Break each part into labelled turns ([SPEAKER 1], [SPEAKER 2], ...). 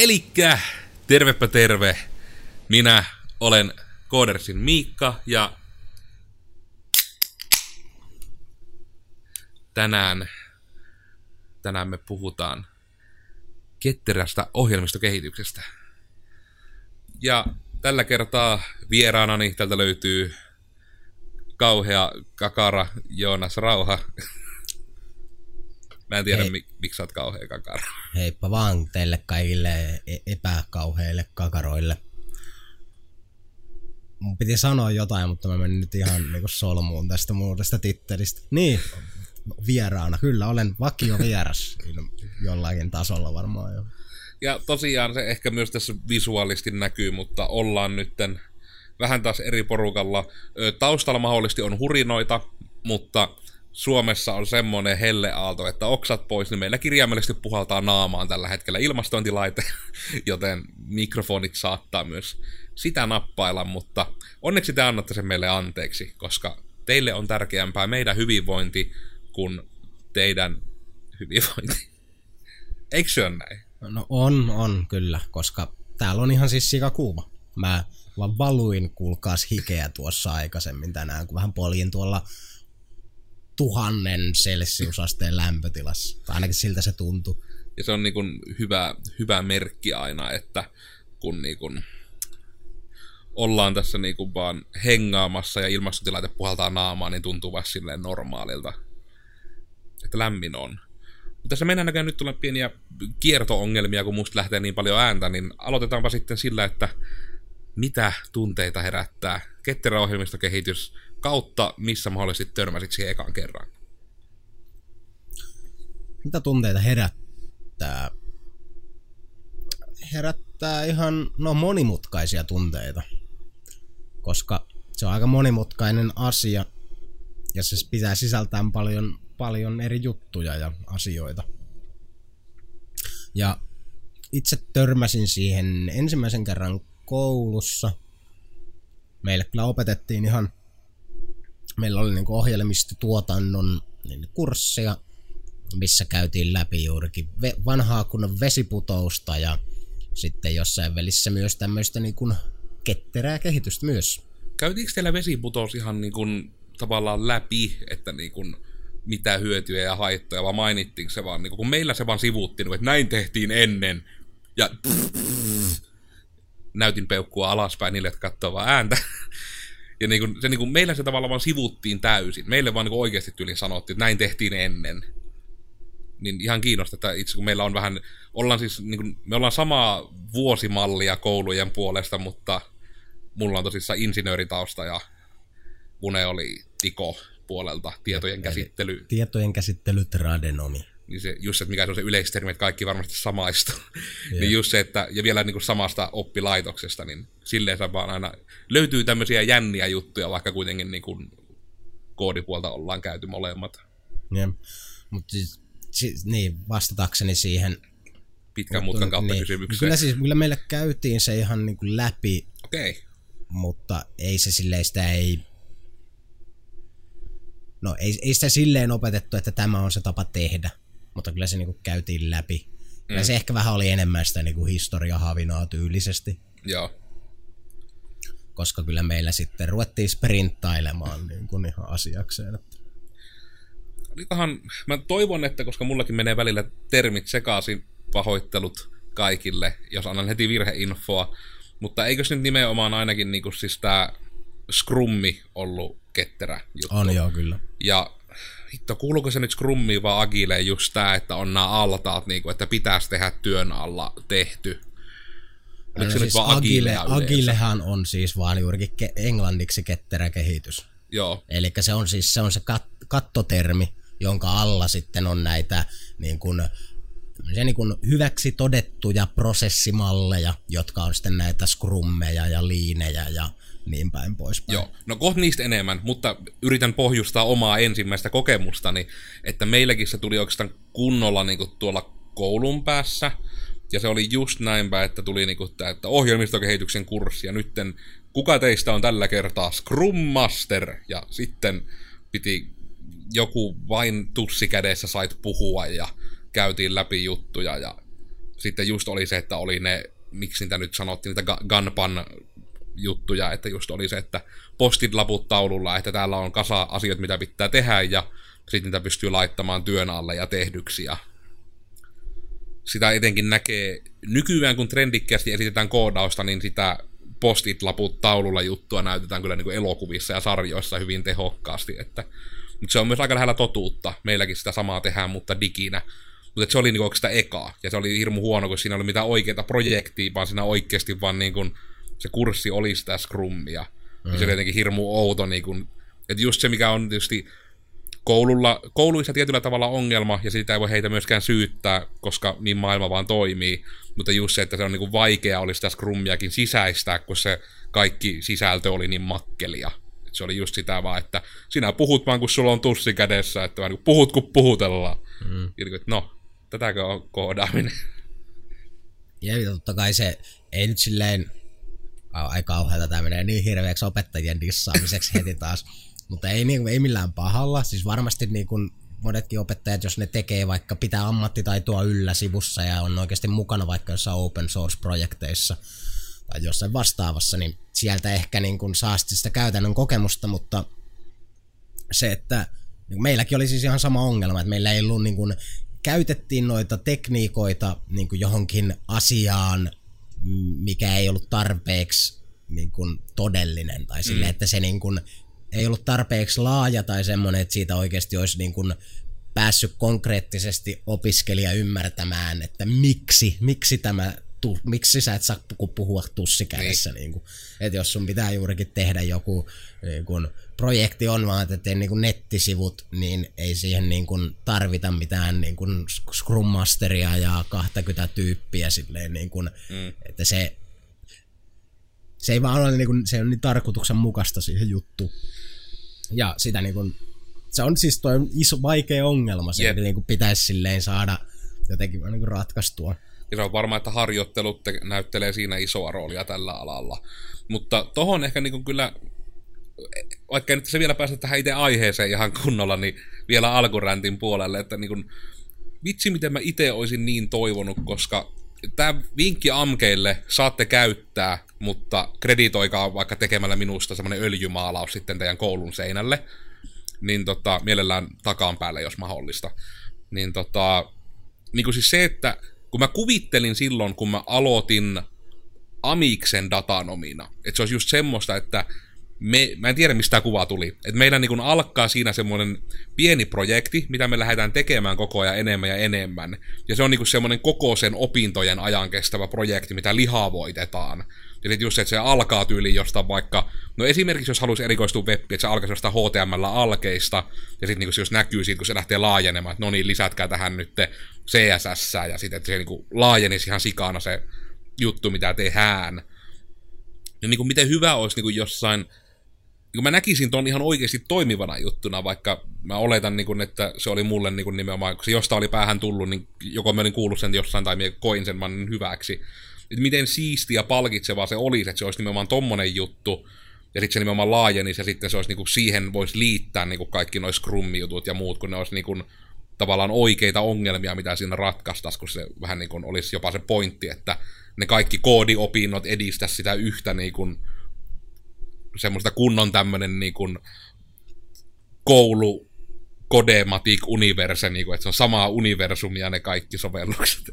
[SPEAKER 1] Elikkä, tervepä terve. Minä olen Koodersin Miikka ja tänään, tänään me puhutaan ketterästä ohjelmistokehityksestä. Ja tällä kertaa vieraanani tältä löytyy kauhea kakara Joonas Rauha. Mä en tiedä,
[SPEAKER 2] Hei.
[SPEAKER 1] mi- miksi sä oot kauhea kakara.
[SPEAKER 2] Heippa vaan teille kaikille e- epäkauheille kakaroille. Mun piti sanoa jotain, mutta mä menin nyt ihan niinku solmuun tästä muudesta tittelistä. Niin, vieraana. Kyllä, olen vakio vieras. Jollakin tasolla varmaan jo.
[SPEAKER 1] Ja tosiaan se ehkä myös tässä visuaalisesti näkyy, mutta ollaan nytten vähän taas eri porukalla. Taustalla mahdollisesti on hurinoita, mutta Suomessa on semmoinen helleaalto, että oksat pois, niin meillä kirjaimellisesti puhaltaa naamaan tällä hetkellä ilmastointilaite, joten mikrofonit saattaa myös sitä nappailla, mutta onneksi te annatte sen meille anteeksi, koska teille on tärkeämpää meidän hyvinvointi kuin teidän hyvinvointi. Eikö se ole näin?
[SPEAKER 2] No on, on kyllä, koska täällä on ihan siis sikakuuma. Mä vaan valuin kuulkaas hikeä tuossa aikaisemmin tänään, kun vähän poljin tuolla tuhannen celsiusasteen lämpötilassa. Tai ainakin siltä se tuntui.
[SPEAKER 1] Ja se on niin kuin hyvä, hyvä merkki aina, että kun niin kuin ollaan tässä niin kuin vaan hengaamassa ja ilmastotilaite puhaltaa naamaa, niin tuntuu vaan silleen normaalilta. Että lämmin on. Mutta tässä mennään näköjään nyt tulee pieniä kiertoongelmia, kun musta lähtee niin paljon ääntä, niin aloitetaanpa sitten sillä, että mitä tunteita herättää ketterä ohjelmistokehitys kautta, missä mahdollisesti törmäsit siihen ekan kerran.
[SPEAKER 2] Mitä tunteita herättää? Herättää ihan no, monimutkaisia tunteita. Koska se on aika monimutkainen asia. Ja se pitää sisältää paljon, paljon eri juttuja ja asioita. Ja itse törmäsin siihen ensimmäisen kerran koulussa. Meille kyllä opetettiin ihan, meillä oli niinku ohjelmistotuotannon niin kurssia, missä käytiin läpi juurikin vanhaa kunnon vesiputousta ja sitten jossain välissä myös tämmöistä niin kuin ketterää kehitystä myös.
[SPEAKER 1] Käytiinkö teillä vesiputous ihan niin kuin tavallaan läpi, että niin kuin mitä hyötyjä ja haittoja, vai mainittiinko se vaan, niin kun meillä se vaan sivuttiin, niin että näin tehtiin ennen, ja näytin peukkua alaspäin niille, jotka katsoo vaan ääntä. Ja niin kuin, se, niin kuin, meillä se tavallaan vaan sivuttiin täysin. Meille vaan niin kuin oikeasti tyyliin sanottiin, että näin tehtiin ennen. Niin ihan kiinnostaa, että itse kun meillä on vähän, ollaan siis, niin kuin, me ollaan samaa vuosimallia koulujen puolesta, mutta mulla on tosissaan insinööritausta ja Mune oli Tiko puolelta tietojen käsittely.
[SPEAKER 2] Tietojen käsittely tradenomi.
[SPEAKER 1] Niin se, just se, että mikä se on se yleistermi, että kaikki varmasti samaistuu. niin just se, että, ja vielä niin kuin samasta oppilaitoksesta, niin silleen se vaan aina löytyy tämmöisiä jänniä juttuja, vaikka kuitenkin niin kuin koodipuolta ollaan käyty molemmat.
[SPEAKER 2] Ja, mutta siis, siis, niin, vastatakseni siihen
[SPEAKER 1] Pitkän mutkan kautta
[SPEAKER 2] niin,
[SPEAKER 1] kysymykseen.
[SPEAKER 2] Kyllä siis, kyllä meillä käytiin se ihan niin kuin läpi.
[SPEAKER 1] Okay.
[SPEAKER 2] mutta ei se silleen sitä ei... No ei, ei sitä silleen opetettu, että tämä on se tapa tehdä, mutta kyllä se niinku käytiin läpi. Ja se ehkä vähän oli enemmän sitä niinku historiahavinaa tyylisesti,
[SPEAKER 1] Joo.
[SPEAKER 2] koska kyllä meillä sitten ruvettiin sprinttailemaan niin kuin ihan asiakseen. Että
[SPEAKER 1] olikohan, mä toivon, että koska mullakin menee välillä termit sekaisin, pahoittelut kaikille, jos annan heti virheinfoa, mutta eikös nyt nimenomaan ainakin niinku siis tää Scrummi ollut ketterä juttu?
[SPEAKER 2] on joo kyllä.
[SPEAKER 1] Ja hitto, kuuluuko se nyt Scrummiin vai Agileen just tää, että on nämä altaat, niinku, että pitäisi tehdä työn alla tehty? Oliko
[SPEAKER 2] No
[SPEAKER 1] se nyt
[SPEAKER 2] siis
[SPEAKER 1] vaan
[SPEAKER 2] Agile? Agilehan on siis vaan juurikin ke- englanniksi ketterä kehitys.
[SPEAKER 1] Joo,
[SPEAKER 2] Eli se on siis se, on se kat- kattotermi, jonka alla sitten on näitä niin kuin, tämmöisiä niin kuin hyväksi todettuja prosessimalleja, jotka on sitten näitä scrummeja ja liinejä ja niin päin poispäin.
[SPEAKER 1] Joo, no kohta niistä enemmän, mutta yritän pohjustaa omaa ensimmäistä kokemustani, että meilläkin se tuli oikeastaan kunnolla niin kuin tuolla koulun päässä, ja se oli just näinpä, että tuli niin kuin tämä, että ohjelmistokehityksen kurssi, ja nytten kuka teistä on tällä kertaa Scrum Master, ja sitten piti joku vain tussi kädessä sait puhua, ja käytiin läpi juttuja, ja sitten just oli se, että oli ne, miksi niitä nyt sanottiin, niitä gunpan juttuja, että just oli se, että postit laput taululla, että täällä on kasa asioita, mitä pitää tehdä, ja sitten niitä pystyy laittamaan työn alle ja tehdyksi, ja sitä etenkin näkee nykyään, kun trendikkäästi esitetään koodausta, niin sitä postit-laput taululla juttua näytetään kyllä niin kuin elokuvissa ja sarjoissa hyvin tehokkaasti, että mutta se on myös aika lähellä totuutta. Meilläkin sitä samaa tehdään, mutta diginä. Mutta se oli niinku sitä ekaa. Ja se oli hirmu huono, kun siinä oli mitään oikeita projektia, vaan siinä oikeasti vaan niinku, se kurssi oli sitä scrummia. Mm. Se oli jotenkin hirmu outo. Niinku, että just se, mikä on tietysti koululla, kouluissa tietyllä tavalla ongelma, ja sitä ei voi heitä myöskään syyttää, koska niin maailma vaan toimii. Mutta just se, että se on niinku vaikea oli sitä scrummiakin sisäistää, kun se kaikki sisältö oli niin makkelia. Et se oli just sitä vaan, että sinä puhut vaan, kun sulla on tussi kädessä, että vaan, puhut, kun puhutellaan. Mm. Ja niin, no, tätäkö on koodaaminen?
[SPEAKER 2] Ja totta kai se ei nyt silleen, ai kauheata tämä menee niin hirveäksi opettajien dissaamiseksi heti taas, mutta ei, niin, ei millään pahalla. Siis varmasti niin kuin monetkin opettajat, jos ne tekee vaikka pitää ammattitaitoa yllä sivussa ja on oikeasti mukana vaikka jossain open source-projekteissa, tai jossain vastaavassa, niin sieltä ehkä niin kuin saa sitä käytännön kokemusta, mutta se, että niin meilläkin oli siis ihan sama ongelma, että meillä ei ollut niin kuin, käytettiin noita tekniikoita niin kuin johonkin asiaan, mikä ei ollut tarpeeksi niin kuin todellinen, tai sille, mm. että se niin kuin, ei ollut tarpeeksi laaja tai semmoinen, että siitä oikeasti olisi niin kuin päässyt konkreettisesti opiskelija ymmärtämään, että miksi, miksi tämä tu, miksi sä et saa puhua tussikädessä. Niin. Niin kuin, että jos sun pitää juurikin tehdä joku niin kuin, projekti on vaan, että niin kuin nettisivut, niin ei siihen niin kuin, tarvita mitään niin kuin Scrum Masteria ja 20 tyyppiä silleen, niin kuin, mm. että se se ei vaan ole niin kuin, se on niin tarkoituksen mukaista siihen juttu. Ja sitä niin kuin, se on siis toi iso, vaikea ongelma, se yep. niin kuin pitäisi silleen saada jotenkin niin kuin ratkaistua.
[SPEAKER 1] Ja se on varma, että harjoittelut te- näyttelee siinä isoa roolia tällä alalla. Mutta tohon ehkä niin kyllä, vaikka nyt se vielä päästä tähän itse aiheeseen ihan kunnolla, niin vielä alkuräntin puolelle, että niin kuin, vitsi miten mä itse olisin niin toivonut, koska tämä vinkki amkeille saatte käyttää, mutta kreditoikaa vaikka tekemällä minusta semmoinen öljymaalaus sitten teidän koulun seinälle, niin tota, mielellään takaan päälle, jos mahdollista. Niin tota, niin kuin siis se, että kun mä kuvittelin silloin, kun mä aloitin Amiksen datanomina, että se olisi just semmoista, että me, mä en tiedä mistä tämä kuva tuli, että meidän niin alkaa siinä semmoinen pieni projekti, mitä me lähdetään tekemään koko ajan enemmän ja enemmän, ja se on niin semmoinen koko sen opintojen ajan kestävä projekti, mitä lihavoitetaan. Ja sitten just se, että se alkaa tyyliin jostain vaikka, no esimerkiksi jos haluaisi erikoistua webbiin, että se alkaisi jostain HTML-alkeista, ja sitten niin jos näkyy siitä, kun se lähtee laajenemaan, että no niin, lisätkää tähän nyt CSS, ja sitten että se niin laajenisi ihan sikana se juttu, mitä tehdään. Ja niin kuin miten hyvä olisi niin kuin jossain, niin mä näkisin ton ihan oikeasti toimivana juttuna, vaikka mä oletan, niin kuin, että se oli mulle niin kuin nimenomaan, kun se jostain oli päähän tullut, niin joko mä olin kuullut sen jossain tai mä koin sen niin hyväksi. Että miten siisti ja palkitsevaa se olisi, että se olisi nimenomaan tommonen juttu, ja sitten se nimenomaan laajenisi, ja sitten se olisi niinku, siihen voisi liittää niinku kaikki noin scrum-jutut ja muut, kun ne olisi niinku, tavallaan oikeita ongelmia, mitä siinä ratkaistaisiin, kun se vähän niin kuin olisi jopa se pointti, että ne kaikki koodiopinnot edistä sitä yhtä niin kuin, semmoista kunnon tämmöinen niin kuin, koulu kodematik universe, niin kuin, että se on samaa universumia ne kaikki sovellukset.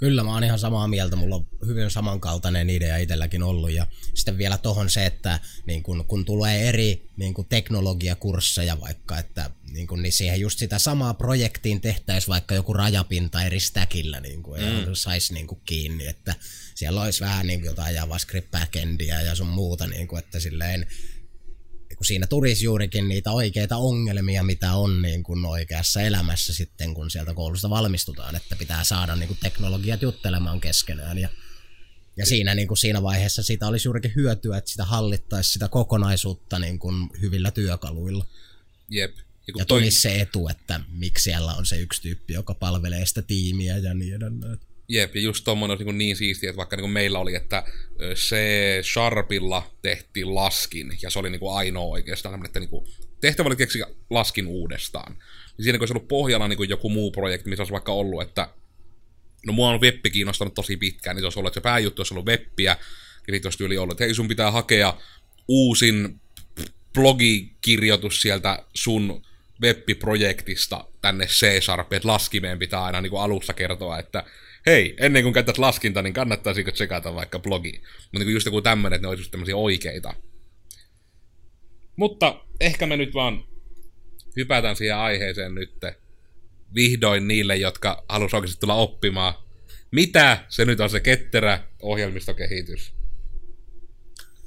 [SPEAKER 2] Kyllä, mä oon ihan samaa mieltä. Mulla on hyvin samankaltainen idea itselläkin ollut. Ja sitten vielä tohon se, että niin kun, kun tulee eri niin kun teknologiakursseja vaikka, että niin, kun, niin siihen just sitä samaa projektiin tehtäisiin vaikka joku rajapinta eri stackillä, niin kun, mm. ja saisi niin kiinni, että siellä olisi vähän niin jotain JavaScript ja sun muuta, niin kun, että silleen kun siinä tulisi juurikin niitä oikeita ongelmia, mitä on niin kuin oikeassa elämässä sitten, kun sieltä koulusta valmistutaan, että pitää saada niin kuin teknologiat juttelemaan keskenään ja ja siinä, niin kuin siinä vaiheessa siitä olisi juurikin hyötyä, että sitä hallittaisi sitä kokonaisuutta niin kuin hyvillä työkaluilla.
[SPEAKER 1] Jep.
[SPEAKER 2] Ja, ja toi... se etu, että miksi siellä on se yksi tyyppi, joka palvelee sitä tiimiä ja niin edelleen.
[SPEAKER 1] Jep, ja just tommonen niin, niin siistiä, että vaikka niin meillä oli, että se Sharpilla tehtiin laskin, ja se oli niin ainoa oikeastaan, että niin kuin, tehtävä oli keksiä laskin uudestaan. Niin siinä kun olisi ollut pohjalla niin joku muu projekti, missä olisi vaikka ollut, että no mua on webbi kiinnostanut tosi pitkään, niin jos ollut, että se pääjuttu olisi ollut webbiä, ja sitten olisi ollut, että hei sun pitää hakea uusin blogikirjoitus sieltä sun webbiprojektista tänne C-Sharp, että laskimeen pitää aina niin kuin alussa kertoa, että hei, ennen kuin käytät laskinta, niin kannattaisiko tsekata vaikka blogi. Mutta niin just joku tämmöinen, että ne olisi just tämmöisiä oikeita. Mutta ehkä me nyt vaan hypätään siihen aiheeseen nyt vihdoin niille, jotka halusivat oikeasti tulla oppimaan. Mitä se nyt on se ketterä ohjelmistokehitys?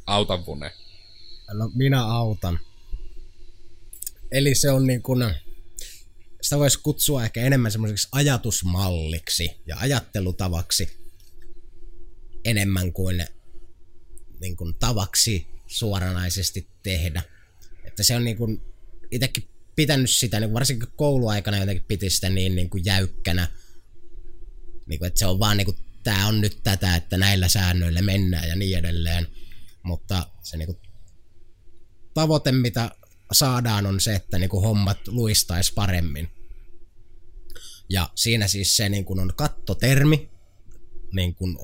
[SPEAKER 1] Autan Pune.
[SPEAKER 2] No minä autan. Eli se on niin kuin, sitä voisi kutsua ehkä enemmän semmoiseksi ajatusmalliksi ja ajattelutavaksi enemmän kuin, niin kuin tavaksi suoranaisesti tehdä. Että se on niin kuin, itsekin pitänyt sitä, niin varsinkin kouluaikana jotenkin piti sitä niin, niin kuin jäykkänä, niin kuin, että se on vaan niin kuin, tämä on nyt tätä, että näillä säännöillä mennään ja niin edelleen. Mutta se niin kuin, tavoite, mitä saadaan, on se, että niin kuin, hommat luistaisi paremmin. Ja siinä siis se niin kuin, on kattotermi, niin kuin,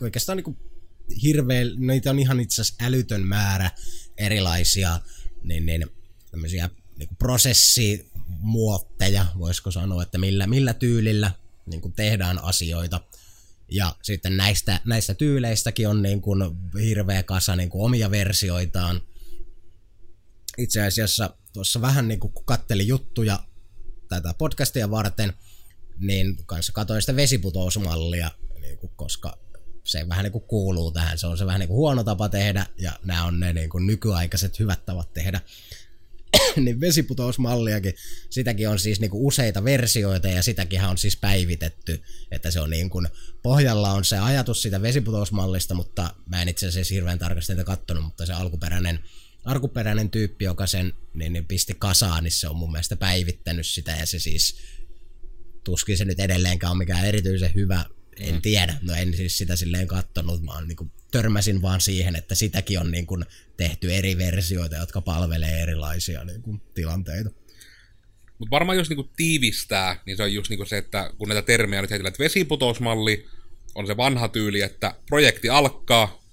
[SPEAKER 2] oikeastaan niin kuin, hirveä, niitä on ihan itse asiassa älytön määrä erilaisia niin, niin, tämmöisiä niin kuin prosessimuotteja, voisiko sanoa, että millä, millä tyylillä niin kuin tehdään asioita. Ja sitten näistä, näistä tyyleistäkin on niin kuin hirveä kasa niin kuin omia versioitaan. Itse asiassa tuossa vähän niin kuin kun kattelin juttuja tätä podcastia varten, niin kanssa katsoin sitä vesiputousmallia, niin kuin, koska se vähän niin kuin kuuluu tähän. Se on se vähän niin kuin huono tapa tehdä ja nämä on ne niin kuin nykyaikaiset hyvät tavat tehdä. niin vesiputousmalliakin, sitäkin on siis niinku useita versioita ja sitäkin on siis päivitetty, että se on niin kuin, pohjalla on se ajatus siitä vesiputousmallista, mutta mä en itse asiassa hirveän tarkasti sitä kattonut, mutta se alkuperäinen, alkuperäinen tyyppi, joka sen niin, niin pisti kasaan, niin se on mun mielestä päivittänyt sitä ja se siis tuskin se nyt edelleenkään on mikään erityisen hyvä en mm. tiedä, no en siis sitä silleen kattonut, mä oon niin törmäsin vaan siihen, että sitäkin on niin kuin tehty eri versioita, jotka palvelee erilaisia niin kuin, tilanteita.
[SPEAKER 1] Mutta varmaan jos niinku tiivistää, niin se on just niinku se, että kun näitä termejä nyt heitellään, että vesiputousmalli on se vanha tyyli, että projekti alkaa,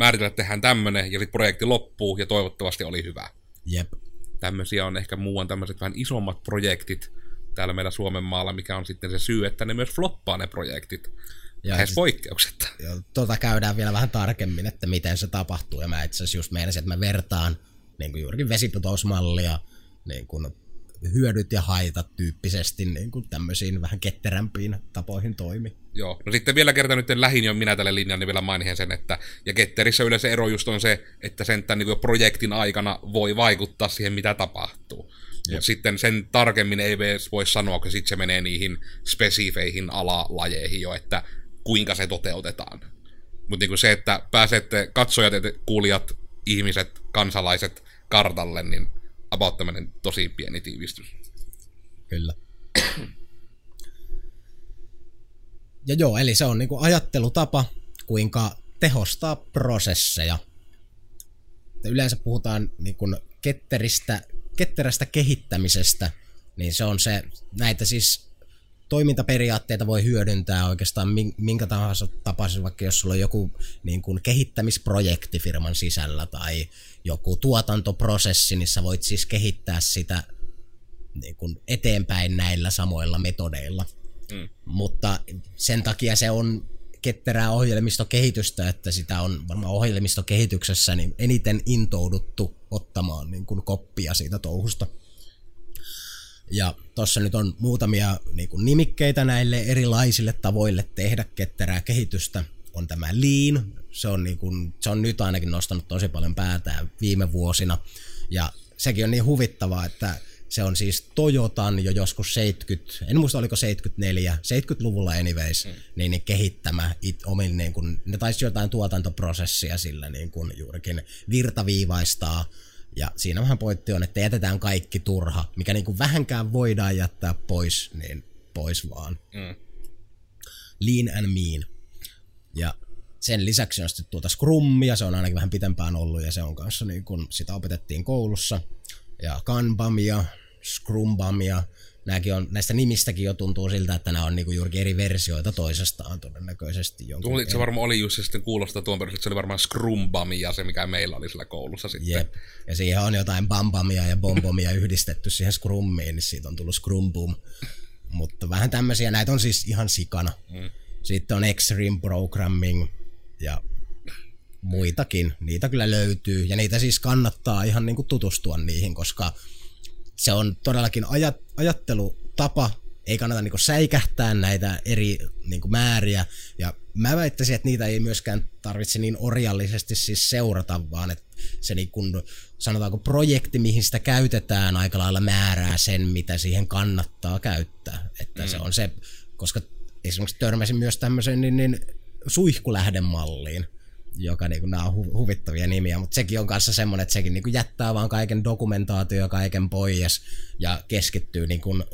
[SPEAKER 1] määritellä, että tehdään tämmönen, ja sitten projekti loppuu, ja toivottavasti oli hyvä.
[SPEAKER 2] Jep.
[SPEAKER 1] Tämmöisiä on ehkä muuan tämmöiset vähän isommat projektit, täällä meillä Suomen maalla, mikä on sitten se syy, että ne myös floppaa ne projektit. Ja Lähes poikkeuksetta.
[SPEAKER 2] Jo, tota käydään vielä vähän tarkemmin, että miten se tapahtuu. Ja mä itse asiassa just meinasin, että mä vertaan niin kuin juurikin vesiputousmallia niin kuin hyödyt ja haitat tyyppisesti niin kuin tämmöisiin vähän ketterämpiin tapoihin toimi.
[SPEAKER 1] Joo, no sitten vielä kerta nyt lähin jo minä tälle linjalle, niin vielä mainihin sen, että ja ketterissä yleensä ero just on se, että sen tämän niin projektin aikana voi vaikuttaa siihen, mitä tapahtuu. Mutta sitten sen tarkemmin ei voi sanoa, kun sitten se menee niihin spesifeihin alalajeihin jo, että kuinka se toteutetaan. Mutta niin se, että pääsette katsojat, kuulijat, ihmiset, kansalaiset kartalle, niin about tosi pieni tiivistys.
[SPEAKER 2] Kyllä. Ja joo, eli se on niinku ajattelutapa, kuinka tehostaa prosesseja. Yleensä puhutaan niinku ketteristä ketterästä kehittämisestä, niin se on se, näitä siis toimintaperiaatteita voi hyödyntää oikeastaan minkä tahansa tapaisessa, vaikka jos sulla on joku niin kuin kehittämisprojekti firman sisällä tai joku tuotantoprosessi, niin sä voit siis kehittää sitä niin kuin eteenpäin näillä samoilla metodeilla. Mm. Mutta sen takia se on ketterää ohjelmistokehitystä, että sitä on varmaan ohjelmistokehityksessä niin eniten intouduttu ottamaan niin kuin koppia siitä touhusta. Ja tuossa nyt on muutamia niin kuin nimikkeitä näille erilaisille tavoille tehdä ketterää kehitystä. On tämä Lean, se on, niin kuin, se on nyt ainakin nostanut tosi paljon päätään viime vuosina. Ja sekin on niin huvittavaa, että se on siis Toyotan jo joskus 70, en muista oliko 74, 70-luvulla anyways, mm. niin, niin kehittämä it, omin, niin kun, ne taisi jotain tuotantoprosessia sillä niin kun juurikin virtaviivaistaa. Ja siinä vähän pointti on, että jätetään kaikki turha, mikä niin kuin vähänkään voidaan jättää pois, niin pois vaan. Mm. Lean and mean. Ja sen lisäksi on sitten tuota Scrummia, se on ainakin vähän pitempään ollut ja se on kanssa niin kun sitä opetettiin koulussa. Ja Kanbamia, Scrumbamia, nämäkin on, näistä nimistäkin jo tuntuu siltä, että nämä on niinku juurikin eri versioita toisestaan todennäköisesti.
[SPEAKER 1] Jonkun Tuo, se varmaan oli just se sitten kuulostaa tuon perusteella, että se oli varmaan Scrumbamia se, mikä meillä oli sillä koulussa sitten. Jep.
[SPEAKER 2] Ja siihen on jotain Bambamia ja Bombomia yhdistetty siihen Scrummiin, niin siitä on tullut Scrumbum. Mutta vähän tämmöisiä, näitä on siis ihan sikana. Mm. Sitten on Extreme Programming ja muitakin. Niitä kyllä löytyy ja niitä siis kannattaa ihan niin kuin tutustua niihin, koska se on todellakin ajat, ajattelutapa, ei kannata niin säikähtää näitä eri niin määriä ja mä väittäisin, että niitä ei myöskään tarvitse niin orjallisesti siis seurata, vaan että se niin kuin, sanotaanko projekti, mihin sitä käytetään aika lailla määrää sen, mitä siihen kannattaa käyttää. Että mm. se on se, koska esimerkiksi törmäsin myös tämmöiseen niin, niin suihkulähdemalliin, joka niin kuin, nämä on hu- huvittavia nimiä, mutta sekin on kanssa semmoinen, että sekin niin kuin jättää vaan kaiken dokumentaatio ja kaiken pois ja keskittyy niin kuin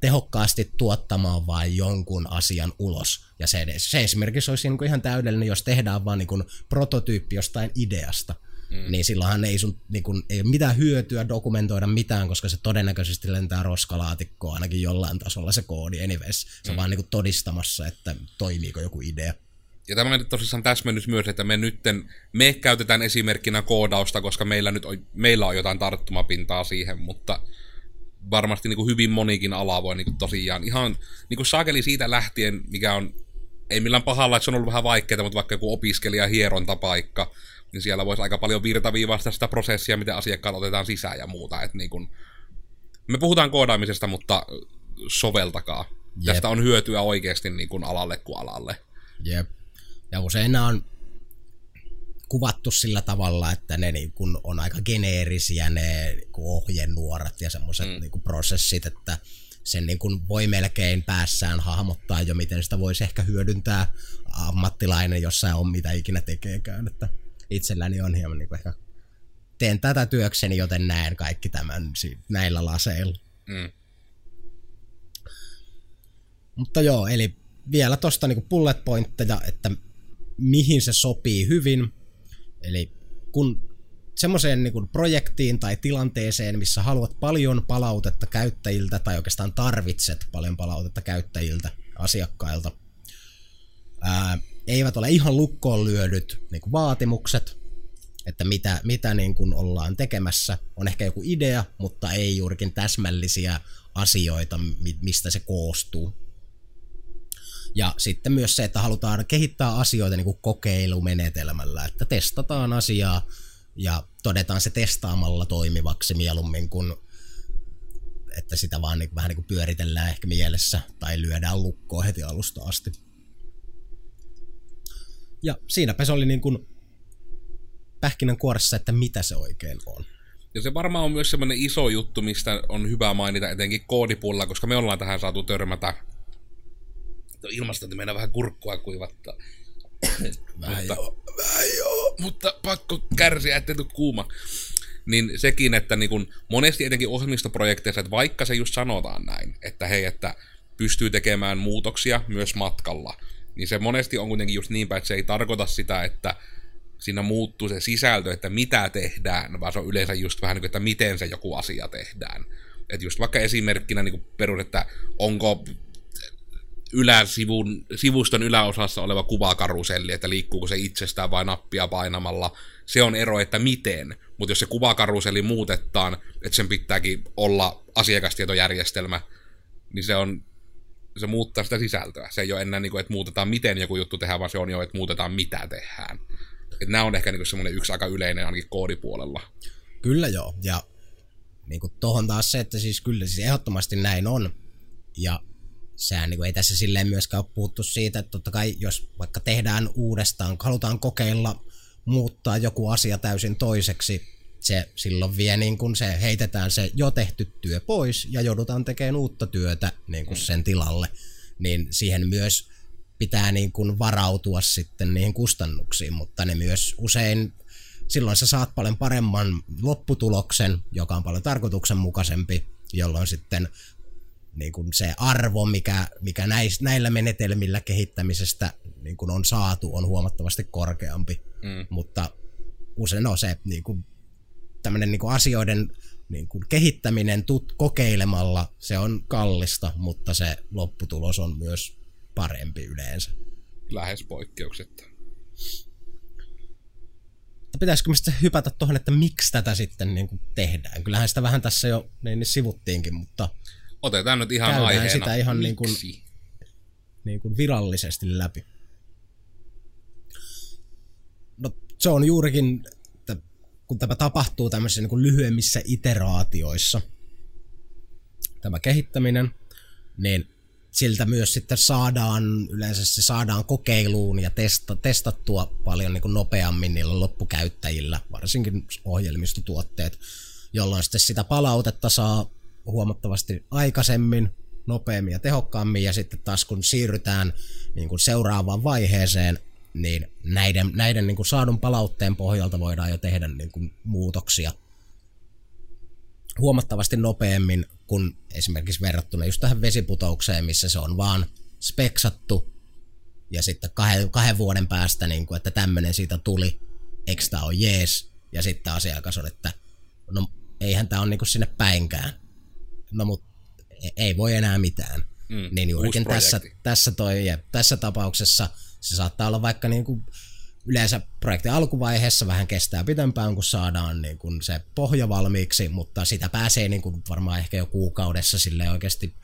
[SPEAKER 2] tehokkaasti tuottamaan vain jonkun asian ulos. Ja se, se esimerkiksi olisi niin kuin ihan täydellinen, jos tehdään vaan niin kuin prototyyppi jostain ideasta. Mm. Niin silloinhan ei, sun, niin kun, ei ole mitään hyötyä dokumentoida mitään, koska se todennäköisesti lentää roskalaatikkoon ainakin jollain tasolla se koodi anyways. Se on mm. vaan niin todistamassa, että toimiiko joku idea.
[SPEAKER 1] Ja tämä on tosissaan täsmennys myös, että me nytten, me käytetään esimerkkinä koodausta, koska meillä nyt on, meillä on jotain tarttumapintaa siihen, mutta varmasti niin kuin hyvin monikin ala voi niin kuin tosiaan ihan niin kuin saakeli siitä lähtien, mikä on, ei millään pahalla, että se on ollut vähän vaikeaa, mutta vaikka joku opiskelija hierontapaikka, niin siellä voisi aika paljon virtaviivasta sitä prosessia, miten asiakkaat otetaan sisään ja muuta. Että niin kuin, me puhutaan koodaamisesta, mutta soveltakaa. Jep. Tästä on hyötyä oikeasti niin kuin alalle kuin alalle.
[SPEAKER 2] Jep. Ja usein nämä on kuvattu sillä tavalla, että ne niin kun on aika geneerisiä ne niin ohjenuorat ja semmoiset mm. niin prosessit, että sen niin kun voi melkein päässään hahmottaa jo, miten sitä voisi ehkä hyödyntää ammattilainen jossain on mitä ikinä tekeekään. Että itselläni on hieman niin ehkä teen tätä työkseni, joten näen kaikki tämän näillä laseilla. Mm. Mutta joo, eli vielä tosta niin bullet pointteja, että mihin se sopii hyvin. Eli kun semmoiseen niin projektiin tai tilanteeseen, missä haluat paljon palautetta käyttäjiltä tai oikeastaan tarvitset paljon palautetta käyttäjiltä, asiakkailta, ää, eivät ole ihan lukkoon lyödyt niin kuin vaatimukset, että mitä, mitä niin kuin ollaan tekemässä. On ehkä joku idea, mutta ei juurikin täsmällisiä asioita, mistä se koostuu. Ja sitten myös se, että halutaan kehittää asioita niin kuin kokeilumenetelmällä, että testataan asiaa ja todetaan se testaamalla toimivaksi mieluummin kuin että sitä vaan niin, vähän niin kuin pyöritellään ehkä mielessä tai lyödään lukkoon heti alusta asti. Ja siinäpä se oli niin kuin pähkinänkuoressa, että mitä se oikein on.
[SPEAKER 1] Ja se varmaan on myös semmoinen iso juttu, mistä on hyvä mainita etenkin koodipulla, koska me ollaan tähän saatu törmätä ilmastointi mennä vähän kurkkua kuivattaa.
[SPEAKER 2] Vähän mutta, joo, vähän joo.
[SPEAKER 1] Mutta pakko kärsiä, ettei tule kuuma. Niin sekin, että niin kun monesti etenkin ohjelmistoprojekteissa, että vaikka se just sanotaan näin, että hei, että pystyy tekemään muutoksia myös matkalla, niin se monesti on kuitenkin just niin päin, että se ei tarkoita sitä, että siinä muuttuu se sisältö, että mitä tehdään, vaan se on yleensä just vähän niin kuin, että miten se joku asia tehdään. Että just vaikka esimerkkinä niin perus, että onko yläsivun, sivuston yläosassa oleva kuvakaruselli, että liikkuuko se itsestään vai nappia painamalla. Se on ero, että miten. Mutta jos se kuvakaruselli muutetaan, että sen pitääkin olla asiakastietojärjestelmä, niin se on se muuttaa sitä sisältöä. Se ei ole enää, niin kuin, että muutetaan miten joku juttu tehdään, vaan se on jo, että muutetaan mitä tehdään. Et nämä on ehkä niin semmoinen yksi aika yleinen ainakin koodipuolella.
[SPEAKER 2] Kyllä joo, ja niin kuin taas se, että siis kyllä siis ehdottomasti näin on. Ja sehän niin kuin, ei tässä silleen myöskään ole puhuttu siitä, että totta kai jos vaikka tehdään uudestaan, halutaan kokeilla muuttaa joku asia täysin toiseksi, se silloin vie niin kuin se, heitetään se jo tehty työ pois ja joudutaan tekemään uutta työtä niin kuin sen tilalle, niin siihen myös pitää niin kuin varautua sitten niihin kustannuksiin, mutta ne myös usein silloin sä saat paljon paremman lopputuloksen, joka on paljon tarkoituksenmukaisempi, jolloin sitten niin kuin se arvo, mikä, mikä näis, näillä menetelmillä kehittämisestä niin kuin on saatu, on huomattavasti korkeampi. Mm. Mutta usein no se niin kuin, tämmöinen niin asioiden niin kuin kehittäminen tut, kokeilemalla, se on kallista, mutta se lopputulos on myös parempi yleensä.
[SPEAKER 1] Lähes poikkeuksetta.
[SPEAKER 2] Mutta pitäisikö me sitten hypätä tuohon, että miksi tätä sitten niin kuin tehdään? Kyllähän sitä vähän tässä jo niin, niin sivuttiinkin, mutta
[SPEAKER 1] Otetaan nyt ihan
[SPEAKER 2] Käydään
[SPEAKER 1] aiheena.
[SPEAKER 2] sitä ihan niin kuin- niin kuin virallisesti läpi. No se on juurikin, että kun tämä tapahtuu tämmöisissä niin kuin lyhyemmissä iteraatioissa, tämä kehittäminen, niin siltä myös sitten saadaan, yleensä se saadaan kokeiluun ja testa, testattua paljon niin kuin nopeammin niillä loppukäyttäjillä, varsinkin ohjelmistotuotteet, jolloin sitten sitä palautetta saa huomattavasti aikaisemmin, nopeammin ja tehokkaammin, ja sitten taas kun siirrytään niin kuin seuraavaan vaiheeseen, niin näiden, näiden niin kuin saadun palautteen pohjalta voidaan jo tehdä niin kuin muutoksia huomattavasti nopeammin kuin esimerkiksi verrattuna just tähän vesiputoukseen, missä se on vaan speksattu ja sitten kahden, kahden vuoden päästä, niin kuin, että tämmöinen siitä tuli, eikö tämä ole jees, ja sitten asiakas on, että no eihän tämä ole niin kuin sinne päinkään. No mutta ei voi enää mitään.
[SPEAKER 1] Mm,
[SPEAKER 2] niin juurikin tässä, tässä, toi, ja tässä tapauksessa se saattaa olla vaikka niin kuin yleensä projektin alkuvaiheessa vähän kestää pitempään, kun saadaan niin kuin se pohja valmiiksi, mutta sitä pääsee niin kuin varmaan ehkä jo kuukaudessa sille oikeasti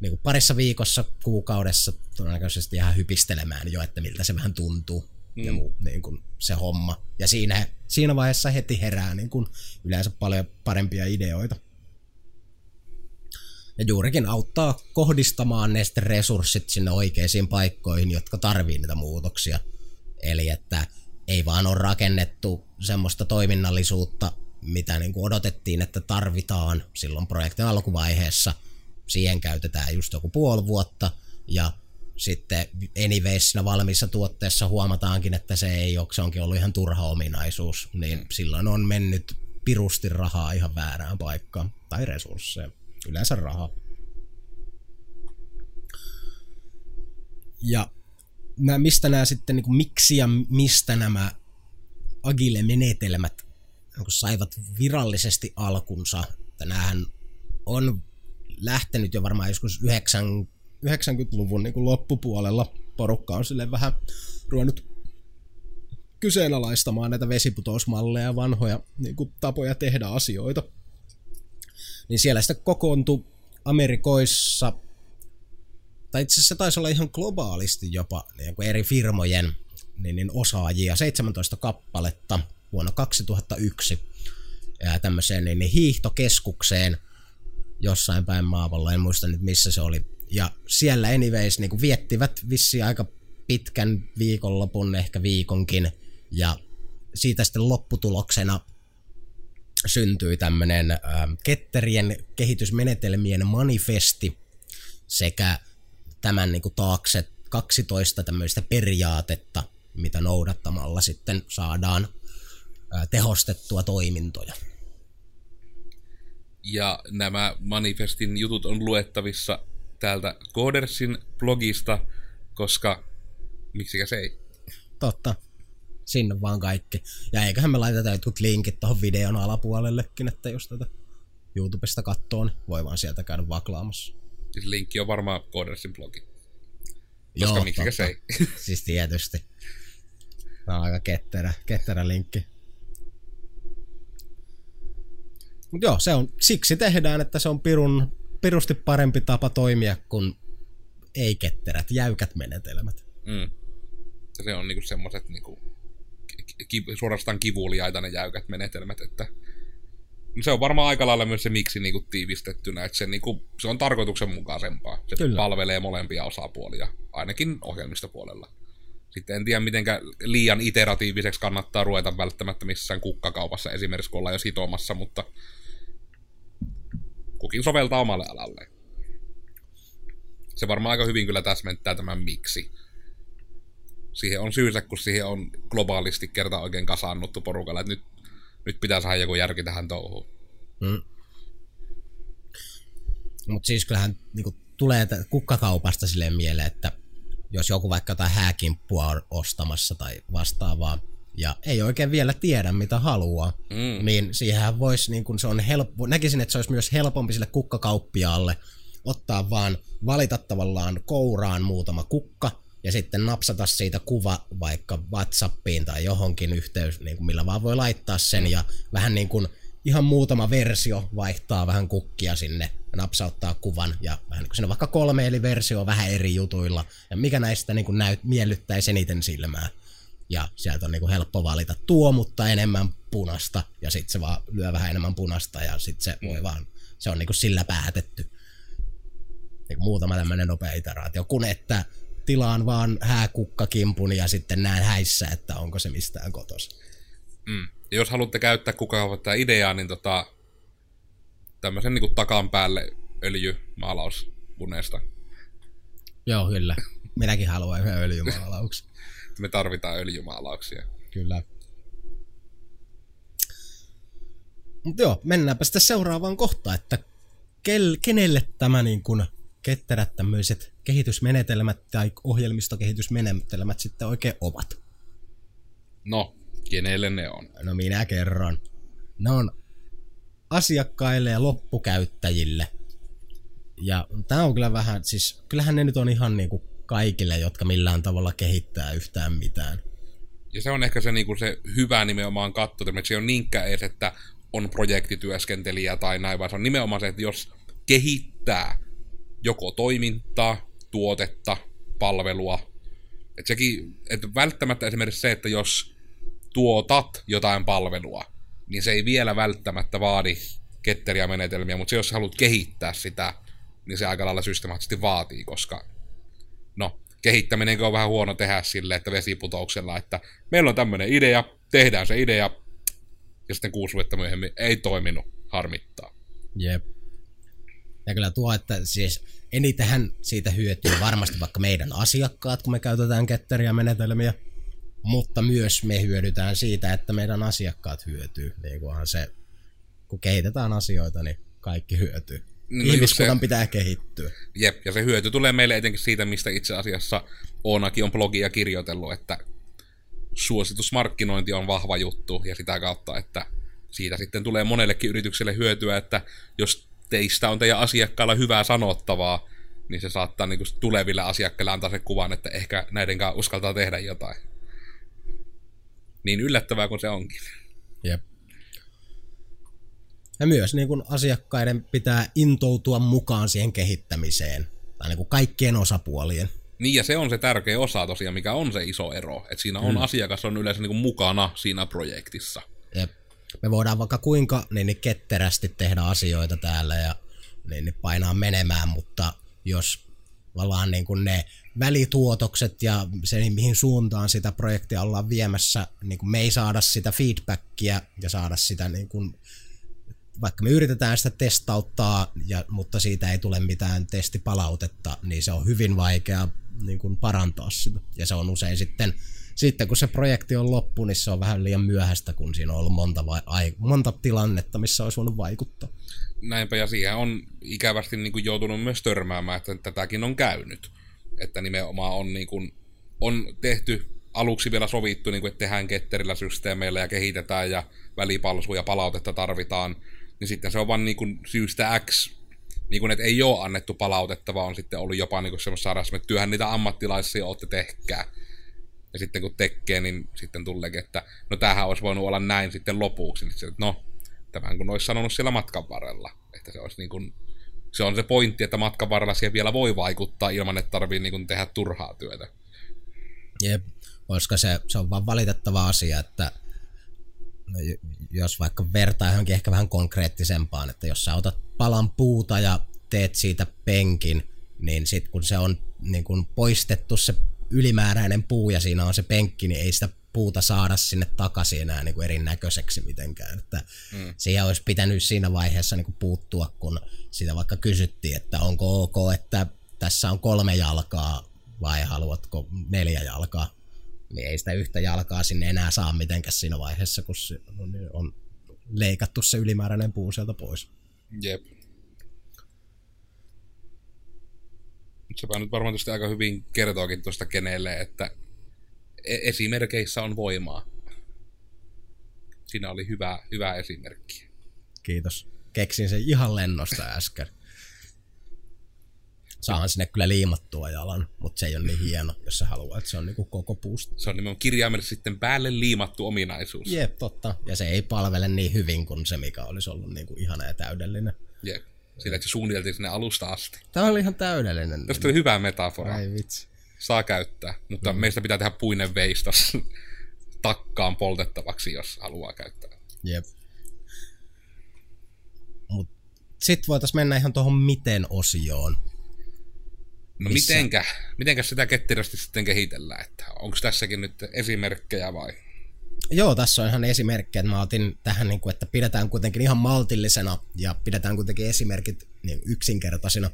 [SPEAKER 2] niin kuin parissa viikossa, kuukaudessa todennäköisesti ihan hypistelemään jo, että miltä se vähän tuntuu mm. ja muu, niin kuin se homma. Ja siinä, siinä vaiheessa heti herää niin kuin yleensä paljon parempia ideoita. Ja juurikin auttaa kohdistamaan ne resurssit sinne oikeisiin paikkoihin, jotka tarvii niitä muutoksia. Eli että ei vaan ole rakennettu semmoista toiminnallisuutta, mitä niin kuin odotettiin, että tarvitaan silloin projektin alkuvaiheessa. Siihen käytetään just joku puoli vuotta ja sitten anyways siinä valmiissa tuotteessa huomataankin, että se ei ole, se onkin ollut ihan turha ominaisuus, niin silloin on mennyt pirusti rahaa ihan väärään paikkaan, tai resursseja, yleensä rahaa. Ja nää, mistä nämä sitten, niin kuin, miksi ja mistä nämä agile-menetelmät niin saivat virallisesti alkunsa, että näähän on lähtenyt jo varmaan joskus 9, 90-luvun niin kuin loppupuolella. Porukka on sille vähän ruvennut kyseenalaistamaan näitä vesiputousmalleja ja vanhoja niin kuin, tapoja tehdä asioita. Niin siellä sitten kokoontui Amerikoissa, tai itse asiassa se taisi olla ihan globaalisti jopa niin eri firmojen niin, niin osaajia, 17 kappaletta vuonna 2001 ja tämmöiseen niin, niin hiihtokeskukseen jossain päin maapalloa, en muista nyt missä se oli. Ja siellä anyways niin viettivät vissi aika pitkän viikonlopun, ehkä viikonkin, ja siitä sitten lopputuloksena syntyi tämmöinen äh, ketterien kehitysmenetelmien manifesti sekä tämän niin kuin taakse 12 tämmöistä periaatetta, mitä noudattamalla sitten saadaan äh, tehostettua toimintoja.
[SPEAKER 1] Ja nämä manifestin jutut on luettavissa täältä Codersin blogista, koska miksikä se ei.
[SPEAKER 2] Totta. Sinne vaan kaikki. Ja eiköhän me laiteta jotkut linkit tuohon videon alapuolellekin, että jos tätä YouTubesta katsoo, niin voi vaan sieltä käydä vaklaamassa.
[SPEAKER 1] Siis linkki on varmaan Codersin blogi. Koska
[SPEAKER 2] Joo,
[SPEAKER 1] miksikä se ei.
[SPEAKER 2] Siis tietysti. Tämä on aika ketterä, ketterä linkki. Mut joo, se on, siksi tehdään, että se on pirun, pirusti parempi tapa toimia kuin ei-ketterät, jäykät menetelmät.
[SPEAKER 1] Mm. Se on niinku semmoset niinku, ki- suorastaan kivuliaita ne jäykät menetelmät, että no se on varmaan aika lailla myös se miksi niinku tiivistettynä, että se, niinku, se on tarkoituksenmukaisempaa. Se
[SPEAKER 2] Kyllä.
[SPEAKER 1] palvelee molempia osapuolia, ainakin ohjelmistopuolella. Sitten en tiedä, miten liian iteratiiviseksi kannattaa ruveta välttämättä missään kukkakaupassa esimerkiksi, kun ollaan jo sitomassa, mutta kukin soveltaa omalle alalle. Se varmaan aika hyvin kyllä täsmentää tämän miksi. Siihen on syynsä, kun siihen on globaalisti kerta oikein kasaannuttu porukalla, että nyt, nyt pitää saada joku järki tähän touhuun.
[SPEAKER 2] Mm. Mutta siis kyllähän niinku, tulee kukkakaupasta silleen mieleen, että jos joku vaikka jotain hääkimppua on ostamassa tai vastaavaa, ja ei oikein vielä tiedä, mitä haluaa,
[SPEAKER 1] Mm.
[SPEAKER 2] niin siihen voisi, niin kun se on helppo, näkisin, että se olisi myös helpompi sille kukkakauppiaalle ottaa vaan, valita tavallaan kouraan muutama kukka, ja sitten napsata siitä kuva vaikka Whatsappiin tai johonkin yhteys, niin kuin millä vaan voi laittaa sen, ja vähän niin kuin ihan muutama versio vaihtaa vähän kukkia sinne, napsauttaa kuvan, ja vähän niin kuin siinä on vaikka kolme eli versio vähän eri jutuilla, ja mikä näistä niin kuin näyt, miellyttäisi eniten silmää. Ja sieltä on niinku helppo valita tuo, mutta enemmän punasta. Ja sitten se vaan lyö vähän enemmän punasta ja sitten se voi vaan, se on niinku sillä päätetty. Niinku muutama tämmönen nopea iteraatio. Kun että tilaan vaan hääkukkakimpun ja sitten näen häissä, että onko se mistään kotos.
[SPEAKER 1] Mm. Ja jos haluatte käyttää kukaan tätä ideaa, niin tota, tämmöisen niin takan päälle öljymaalaus puneesta.
[SPEAKER 2] Joo, kyllä. Minäkin haluan yhden öljymaalauksen.
[SPEAKER 1] Me tarvitaan öljymaalauksia.
[SPEAKER 2] Kyllä. Mutta joo, mennäänpä sitten seuraavaan kohtaan, että kel, kenelle tämä niin kuin ketterät tämmöiset kehitysmenetelmät tai ohjelmistokehitysmenetelmät sitten oikein ovat.
[SPEAKER 1] No, kenelle ne on?
[SPEAKER 2] No minä kerron. Ne on asiakkaille ja loppukäyttäjille. Ja tämä on kyllä vähän, siis kyllähän ne nyt on ihan niin kuin kaikille, jotka millään tavalla kehittää yhtään mitään.
[SPEAKER 1] Ja se on ehkä se, niin kuin se hyvä nimenomaan katto, että se on niinkään edes, että on projektityöskentelijä tai näin, vaan se on nimenomaan se, että jos kehittää joko toimintaa, tuotetta, palvelua, että sekin, että välttämättä esimerkiksi se, että jos tuotat jotain palvelua, niin se ei vielä välttämättä vaadi ketteriä menetelmiä, mutta se, jos haluat kehittää sitä, niin se aika lailla systemaattisesti vaatii, koska no, kehittäminen on vähän huono tehdä sille, että vesiputouksella, että meillä on tämmöinen idea, tehdään se idea, ja sitten kuusi vuotta myöhemmin ei toiminut, harmittaa.
[SPEAKER 2] Jep. Ja kyllä tuo, että siis enitenhän siitä hyötyy varmasti vaikka meidän asiakkaat, kun me käytetään ketteriä menetelmiä, mutta myös me hyödytään siitä, että meidän asiakkaat hyötyy. Niin kunhan se, kun kehitetään asioita, niin kaikki hyötyy.
[SPEAKER 1] No
[SPEAKER 2] Ihmiskunnan
[SPEAKER 1] se.
[SPEAKER 2] pitää kehittyä.
[SPEAKER 1] Jep, ja se hyöty tulee meille etenkin siitä, mistä itse asiassa Oonakin on blogia kirjoitellut, että suositusmarkkinointi on vahva juttu, ja sitä kautta, että siitä sitten tulee monellekin yritykselle hyötyä, että jos teistä on teidän asiakkailla hyvää sanottavaa, niin se saattaa niin kuin tuleville asiakkaille antaa se kuvan, että ehkä näiden kanssa uskaltaa tehdä jotain. Niin yllättävää kuin se onkin.
[SPEAKER 2] Jep. Ja myös niin kun asiakkaiden pitää intoutua mukaan siihen kehittämiseen. Tai niin kuin kaikkien osapuolien.
[SPEAKER 1] Niin, ja se on se tärkeä osa tosiaan, mikä on se iso ero. Että siinä on asiakas on yleensä niin kuin mukana siinä projektissa.
[SPEAKER 2] Jep. Me voidaan vaikka kuinka niin, niin ketterästi tehdä asioita täällä ja niin, niin painaa menemään, mutta jos vallaan niin kuin ne välituotokset ja se, mihin suuntaan sitä projektia ollaan viemässä, niin kuin me ei saada sitä feedbackia ja saada sitä niin kuin, vaikka me yritetään sitä testauttaa, ja, mutta siitä ei tule mitään testipalautetta, niin se on hyvin vaikea niin kuin parantaa sitä. Ja se on usein sitten, sitten kun se projekti on loppu, niin se on vähän liian myöhäistä, kun siinä on ollut monta, vai, ai, monta tilannetta, missä olisi voinut vaikuttaa.
[SPEAKER 1] Näinpä, ja siihen on ikävästi niin kuin joutunut myös törmäämään, että tätäkin on käynyt. Että nimenomaan on, niin kuin, on tehty aluksi vielä sovittu, niin kuin, että tehdään ketterillä systeemeillä ja kehitetään ja välipalsuja palautetta tarvitaan, niin sitten se on vaan niin kuin syystä X, niin kuin, että ei ole annettu palautetta, vaan on sitten ollut jopa niin semmoista saada, että työhän niitä ammattilaisia olette tehkää. Ja sitten kun tekee, niin sitten tuleekin, että no tämähän olisi voinut olla näin sitten lopuksi. Niin se, että no, tämän kun olisi sanonut siellä matkan varrella. Että se olisi niin kuin, se on se pointti, että matkan varrella siihen vielä voi vaikuttaa ilman, että tarvii niin kuin tehdä turhaa työtä.
[SPEAKER 2] Jep, koska se, se on vaan valitettava asia, että no, jos vaikka vertaa johonkin ehkä vähän konkreettisempaan, että jos sä otat palan puuta ja teet siitä penkin, niin sit kun se on niin kun poistettu se ylimääräinen puu ja siinä on se penkki, niin ei sitä puuta saada sinne takaisin enää niin kuin erinäköiseksi mitenkään. Että mm. Siihen olisi pitänyt siinä vaiheessa niin kuin puuttua, kun sitä vaikka kysyttiin, että onko ok, että tässä on kolme jalkaa vai haluatko neljä jalkaa. Niin ei sitä yhtä jalkaa sinne enää saa mitenkään siinä vaiheessa, kun se on, on leikattu se ylimääräinen puu sieltä pois.
[SPEAKER 1] Jep. Sepä nyt varmaan aika hyvin kertookin tuosta kenelle, että e- esimerkeissä on voimaa. siinä oli hyvä, hyvä esimerkki.
[SPEAKER 2] Kiitos. Keksin sen ihan lennosta äsken. Saahan sinne kyllä liimattua jalan, mutta se ei ole niin hieno, jos se haluaa, että se on niinku koko puusta.
[SPEAKER 1] Se on nimenomaan kirjaimellisesti sitten päälle liimattu ominaisuus.
[SPEAKER 2] Jep, totta. Ja se ei palvele niin hyvin kuin se, mikä olisi ollut niinku ihana ja täydellinen.
[SPEAKER 1] Jep. Sillä, että se suunniteltiin sinne alusta asti.
[SPEAKER 2] Tämä oli ihan täydellinen.
[SPEAKER 1] Tästä oli hyvä metafora.
[SPEAKER 2] Ai vitsi.
[SPEAKER 1] Saa käyttää, mutta mm. meistä pitää tehdä puinen veistos takkaan poltettavaksi, jos haluaa käyttää.
[SPEAKER 2] Jep. Mut sit voitais mennä ihan tuohon miten-osioon.
[SPEAKER 1] No
[SPEAKER 2] Missä?
[SPEAKER 1] mitenkä, mitenkä sitä ketterästi sitten kehitellään? Että onko tässäkin nyt esimerkkejä vai?
[SPEAKER 2] Joo, tässä on ihan esimerkkejä, että mä otin tähän, niin kuin, että pidetään kuitenkin ihan maltillisena ja pidetään kuitenkin esimerkit niin yksinkertaisina.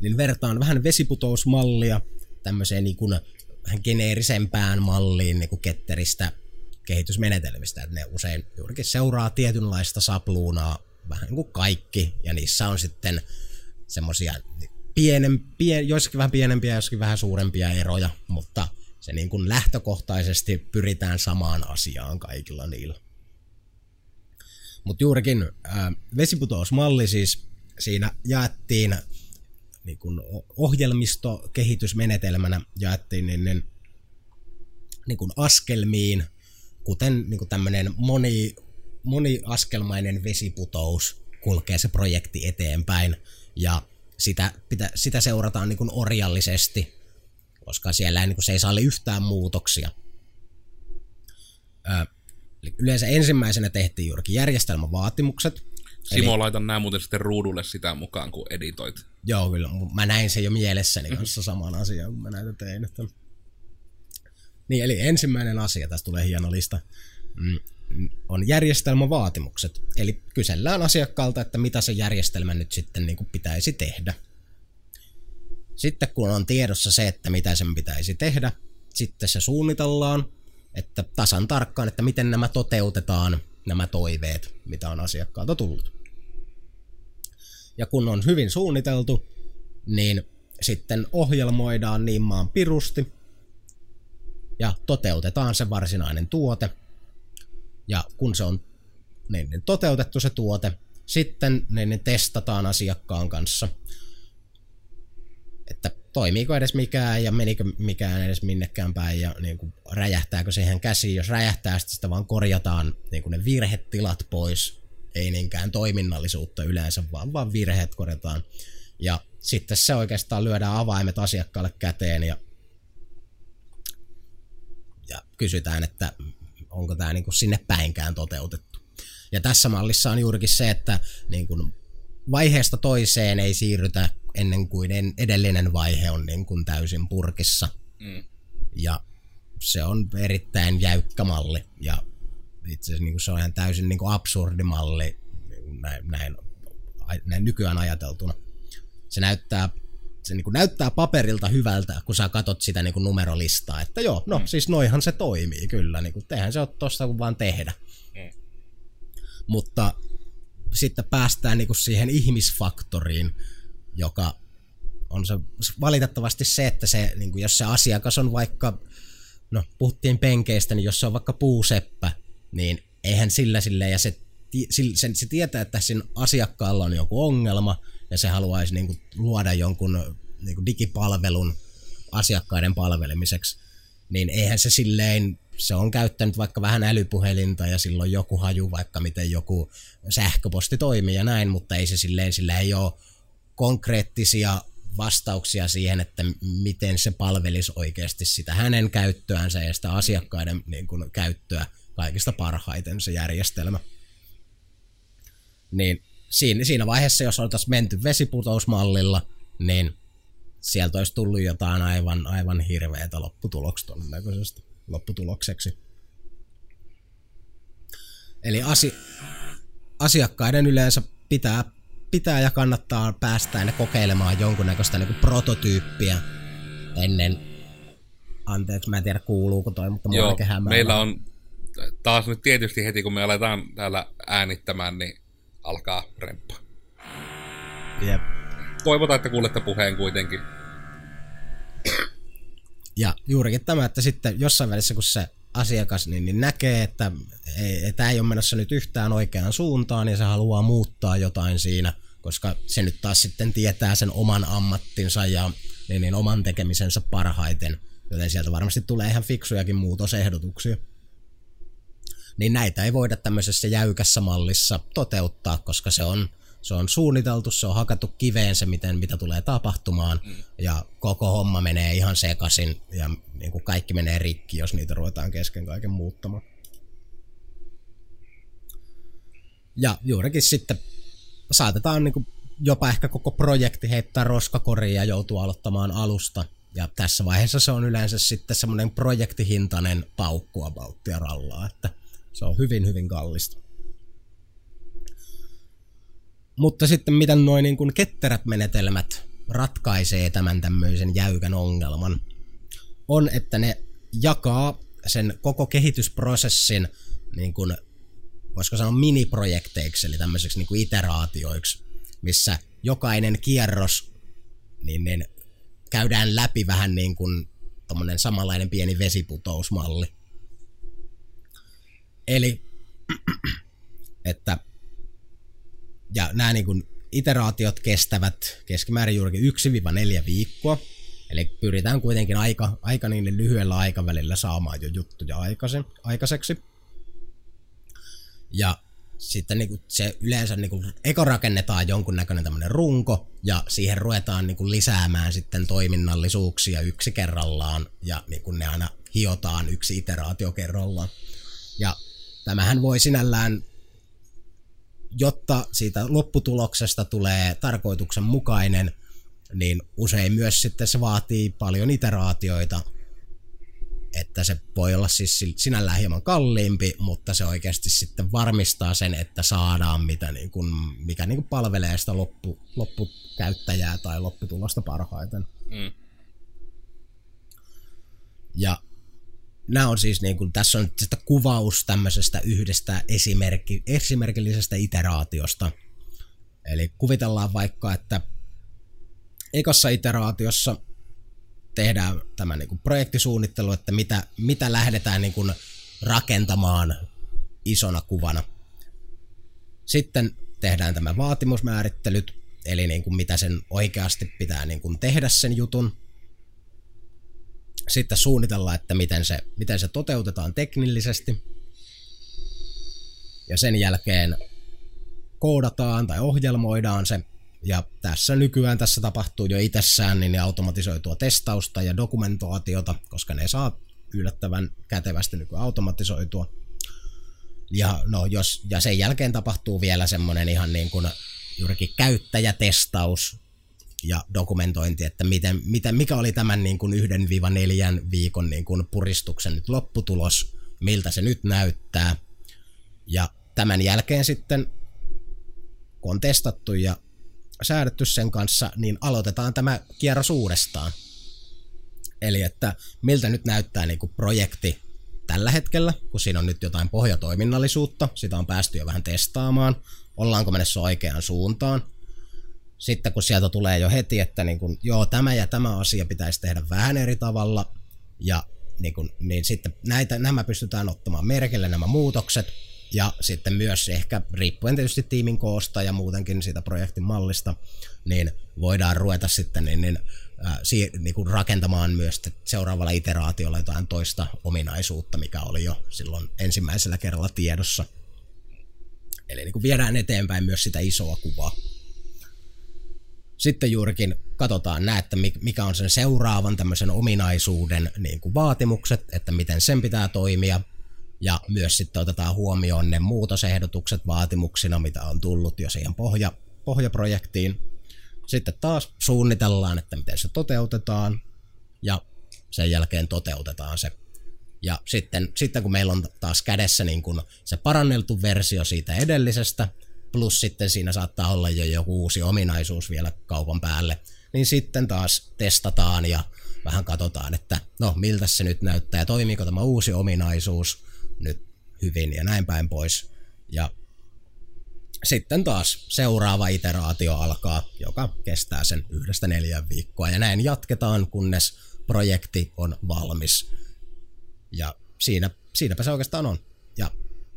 [SPEAKER 2] Niin vertaan vähän vesiputousmallia tämmöiseen niin kuin, vähän geneerisempään malliin niin kuin ketteristä kehitysmenetelmistä. Että ne usein juurikin seuraa tietynlaista sapluunaa vähän niin kuin kaikki, ja niissä on sitten semmoisia pienen, pien, joissakin vähän pienempiä, joissakin vähän suurempia eroja, mutta se niin kuin lähtökohtaisesti pyritään samaan asiaan kaikilla niillä. Mutta juurikin ää, vesiputousmalli siis siinä jaettiin niin kuin ohjelmistokehitysmenetelmänä jaettiin niin, niin, niin kuin askelmiin, kuten niin kuin tämmöinen moni, moniaskelmainen vesiputous kulkee se projekti eteenpäin ja sitä, pitä, sitä seurataan niin kuin orjallisesti, koska siellä ei, niin kuin, se ei salli yhtään muutoksia. Ö, yleensä ensimmäisenä tehtiin juurikin järjestelmävaatimukset.
[SPEAKER 1] Simo, Eli... laitan nämä muuten sitten ruudulle sitä mukaan, kun editoit.
[SPEAKER 2] Joo, kyllä. Mä näin sen jo mielessäni kanssa saman asian, kun mä näitä tein. Että... Niin, eli ensimmäinen asia, tästä tulee hieno lista, mm, on järjestelmävaatimukset. Eli kysellään asiakkaalta, että mitä se järjestelmä nyt sitten niin kuin pitäisi tehdä. Sitten kun on tiedossa se, että mitä sen pitäisi tehdä, sitten se suunnitellaan, että tasan tarkkaan, että miten nämä toteutetaan, nämä toiveet, mitä on asiakkaalta tullut. Ja kun on hyvin suunniteltu, niin sitten ohjelmoidaan niin maan pirusti ja toteutetaan se varsinainen tuote. Ja kun se on niin, niin toteutettu se tuote, sitten niin, niin testataan asiakkaan kanssa, että toimiiko edes mikään ja menikö mikään edes minnekään päin ja niin kuin, räjähtääkö siihen käsiin. Jos räjähtää, sitten sitä vaan korjataan niin kuin ne virhetilat pois, ei niinkään toiminnallisuutta yleensä, vaan, vaan virheet korjataan. Ja sitten se oikeastaan lyödään avaimet asiakkaalle käteen ja, ja kysytään, että onko tämä niin kuin sinne päinkään toteutettu. Ja tässä mallissa on juurikin se, että niin kuin vaiheesta toiseen ei siirrytä ennen kuin edellinen vaihe on niin kuin täysin purkissa. Mm. Ja se on erittäin jäykkä malli ja itse asiassa niin kuin se on ihan täysin niin kuin absurdi malli niin näin, näin, näin nykyään ajateltuna. Se näyttää se niin kuin näyttää paperilta hyvältä, kun sä katot sitä niin kuin numerolistaa, että joo, no mm. siis noihan se toimii kyllä, niin kuin, tehän se on tosta kun vaan tehdä. Mm. Mutta sitten päästään niin kuin siihen ihmisfaktoriin, joka on se valitettavasti se, että se, niin kuin jos se asiakas on vaikka, no puhuttiin penkeistä, niin jos se on vaikka puuseppä, niin eihän sillä sille ja se, se, se tietää, että sen asiakkaalla on joku ongelma ja se haluaisi niin kuin, luoda jonkun niin kuin digipalvelun asiakkaiden palvelemiseksi, niin eihän se silleen, se on käyttänyt vaikka vähän älypuhelinta ja silloin joku haju vaikka miten joku sähköposti toimii ja näin, mutta ei se silleen, sillä ei ole konkreettisia vastauksia siihen, että miten se palvelisi oikeasti sitä hänen käyttöänsä ja sitä asiakkaiden niin kuin, käyttöä kaikista parhaiten se järjestelmä. Niin siinä, siinä vaiheessa, jos oltaisiin menty vesiputousmallilla, niin sieltä olisi tullut jotain aivan, aivan hirveätä lopputuloksi todennäköisesti, lopputulokseksi. Eli asi, asiakkaiden yleensä pitää pitää ja kannattaa päästä ne kokeilemaan jonkunnäköistä niin prototyyppiä ennen. Anteeksi, mä en tiedä kuuluuko toi, mutta
[SPEAKER 1] Joo, meillä on taas nyt tietysti heti kun me aletaan täällä äänittämään, niin alkaa remppa.
[SPEAKER 2] Jep.
[SPEAKER 1] Toivotaan, että kuulette puheen kuitenkin.
[SPEAKER 2] Ja juurikin tämä, että sitten jossain välissä, kun se asiakas niin, niin näkee, että ei, tämä ei ole menossa nyt yhtään oikeaan suuntaan ja se haluaa muuttaa jotain siinä, koska se nyt taas sitten tietää sen oman ammattinsa ja niin, niin oman tekemisensä parhaiten, joten sieltä varmasti tulee ihan fiksujakin muutosehdotuksia. Niin näitä ei voida tämmöisessä jäykässä mallissa toteuttaa, koska se on se on suunniteltu, se on hakattu kiveen se, miten, mitä tulee tapahtumaan, mm. ja koko homma menee ihan sekaisin, ja niin kuin kaikki menee rikki, jos niitä ruvetaan kesken kaiken muuttamaan. Ja juurikin sitten saatetaan niin kuin jopa ehkä koko projekti heittää roskakoriin ja joutuu aloittamaan alusta. Ja tässä vaiheessa se on yleensä sitten semmoinen projektihintainen paukkua bauttia rallaa, että se on hyvin hyvin kallista. Mutta sitten miten noin niin ketterät menetelmät ratkaisee tämän tämmöisen jäykän ongelman, on, että ne jakaa sen koko kehitysprosessin niin kuin, voisiko sanoa miniprojekteiksi, eli tämmöiseksi niin kuin iteraatioiksi, missä jokainen kierros niin, niin käydään läpi vähän niin kuin tommonen samanlainen pieni vesiputousmalli. Eli että ja nämä niin kuin iteraatiot kestävät keskimäärin juurikin 1-4 viikkoa. Eli pyritään kuitenkin aika, aika niin lyhyellä aikavälillä saamaan jo juttuja aikaiseksi. Ja sitten niin kuin se yleensä niin kuin, eko rakennetaan jonkunnäköinen tämmöinen runko, ja siihen ruvetaan niin kuin lisäämään sitten toiminnallisuuksia yksi kerrallaan, ja niin kuin ne aina hiotaan yksi iteraatio kerrallaan. Ja tämähän voi sinällään jotta siitä lopputuloksesta tulee tarkoituksenmukainen, niin usein myös sitten se vaatii paljon iteraatioita, että se voi olla siis sinällään hieman kalliimpi, mutta se oikeasti sitten varmistaa sen, että saadaan mitä niin kuin, mikä niin kuin palvelee sitä loppu, loppukäyttäjää tai lopputulosta parhaiten. Mm. Ja nämä on siis niin kuin, tässä on tästä kuvaus tämmöisestä yhdestä esimerkki, esimerkillisestä iteraatiosta. Eli kuvitellaan vaikka, että ekassa iteraatiossa tehdään tämä niin kuin projektisuunnittelu, että mitä, mitä lähdetään niin kuin rakentamaan isona kuvana. Sitten tehdään tämä vaatimusmäärittelyt, eli niin kuin mitä sen oikeasti pitää niin kuin tehdä sen jutun sitten suunnitella, että miten se, miten se toteutetaan teknillisesti. Ja sen jälkeen koodataan tai ohjelmoidaan se. Ja tässä nykyään tässä tapahtuu jo itsessään niin automatisoitua testausta ja dokumentaatiota, koska ne saa yllättävän kätevästi nykyään automatisoitua. Ja, no, jos, ja sen jälkeen tapahtuu vielä semmoinen ihan niin kuin juurikin käyttäjätestaus, ja dokumentointi, että miten, miten, mikä oli tämän niin kuin yhden viiva neljän viikon niin kuin puristuksen nyt lopputulos, miltä se nyt näyttää. Ja tämän jälkeen sitten, kun on testattu ja säädetty sen kanssa, niin aloitetaan tämä kierros uudestaan. Eli että miltä nyt näyttää niin kuin projekti tällä hetkellä, kun siinä on nyt jotain pohjatoiminnallisuutta, sitä on päästy jo vähän testaamaan, ollaanko mennessä oikeaan suuntaan, sitten kun sieltä tulee jo heti, että niin kun, joo, tämä ja tämä asia pitäisi tehdä vähän eri tavalla, ja niin, kun, niin sitten näitä, nämä pystytään ottamaan merkille, nämä muutokset, ja sitten myös ehkä, riippuen tietysti tiimin koosta ja muutenkin siitä projektin mallista, niin voidaan ruveta sitten niin, niin, äh, si, niin kuin rakentamaan myös seuraavalla iteraatiolla jotain toista ominaisuutta, mikä oli jo silloin ensimmäisellä kerralla tiedossa. Eli niin kuin viedään eteenpäin myös sitä isoa kuvaa sitten juurikin katsotaan näet, että mikä on sen seuraavan tämmöisen ominaisuuden niin kuin vaatimukset, että miten sen pitää toimia, ja myös sitten otetaan huomioon ne muutosehdotukset vaatimuksina, mitä on tullut jo siihen pohja, pohjaprojektiin. Sitten taas suunnitellaan, että miten se toteutetaan, ja sen jälkeen toteutetaan se. Ja sitten, sitten kun meillä on taas kädessä niin kun se paranneltu versio siitä edellisestä, plus sitten siinä saattaa olla jo joku uusi ominaisuus vielä kaupan päälle, niin sitten taas testataan ja vähän katsotaan, että no miltä se nyt näyttää toimiiko tämä uusi ominaisuus nyt hyvin ja näin päin pois. Ja sitten taas seuraava iteraatio alkaa, joka kestää sen yhdestä neljän viikkoa ja näin jatketaan, kunnes projekti on valmis. Ja siinä, siinäpä se oikeastaan on. Ja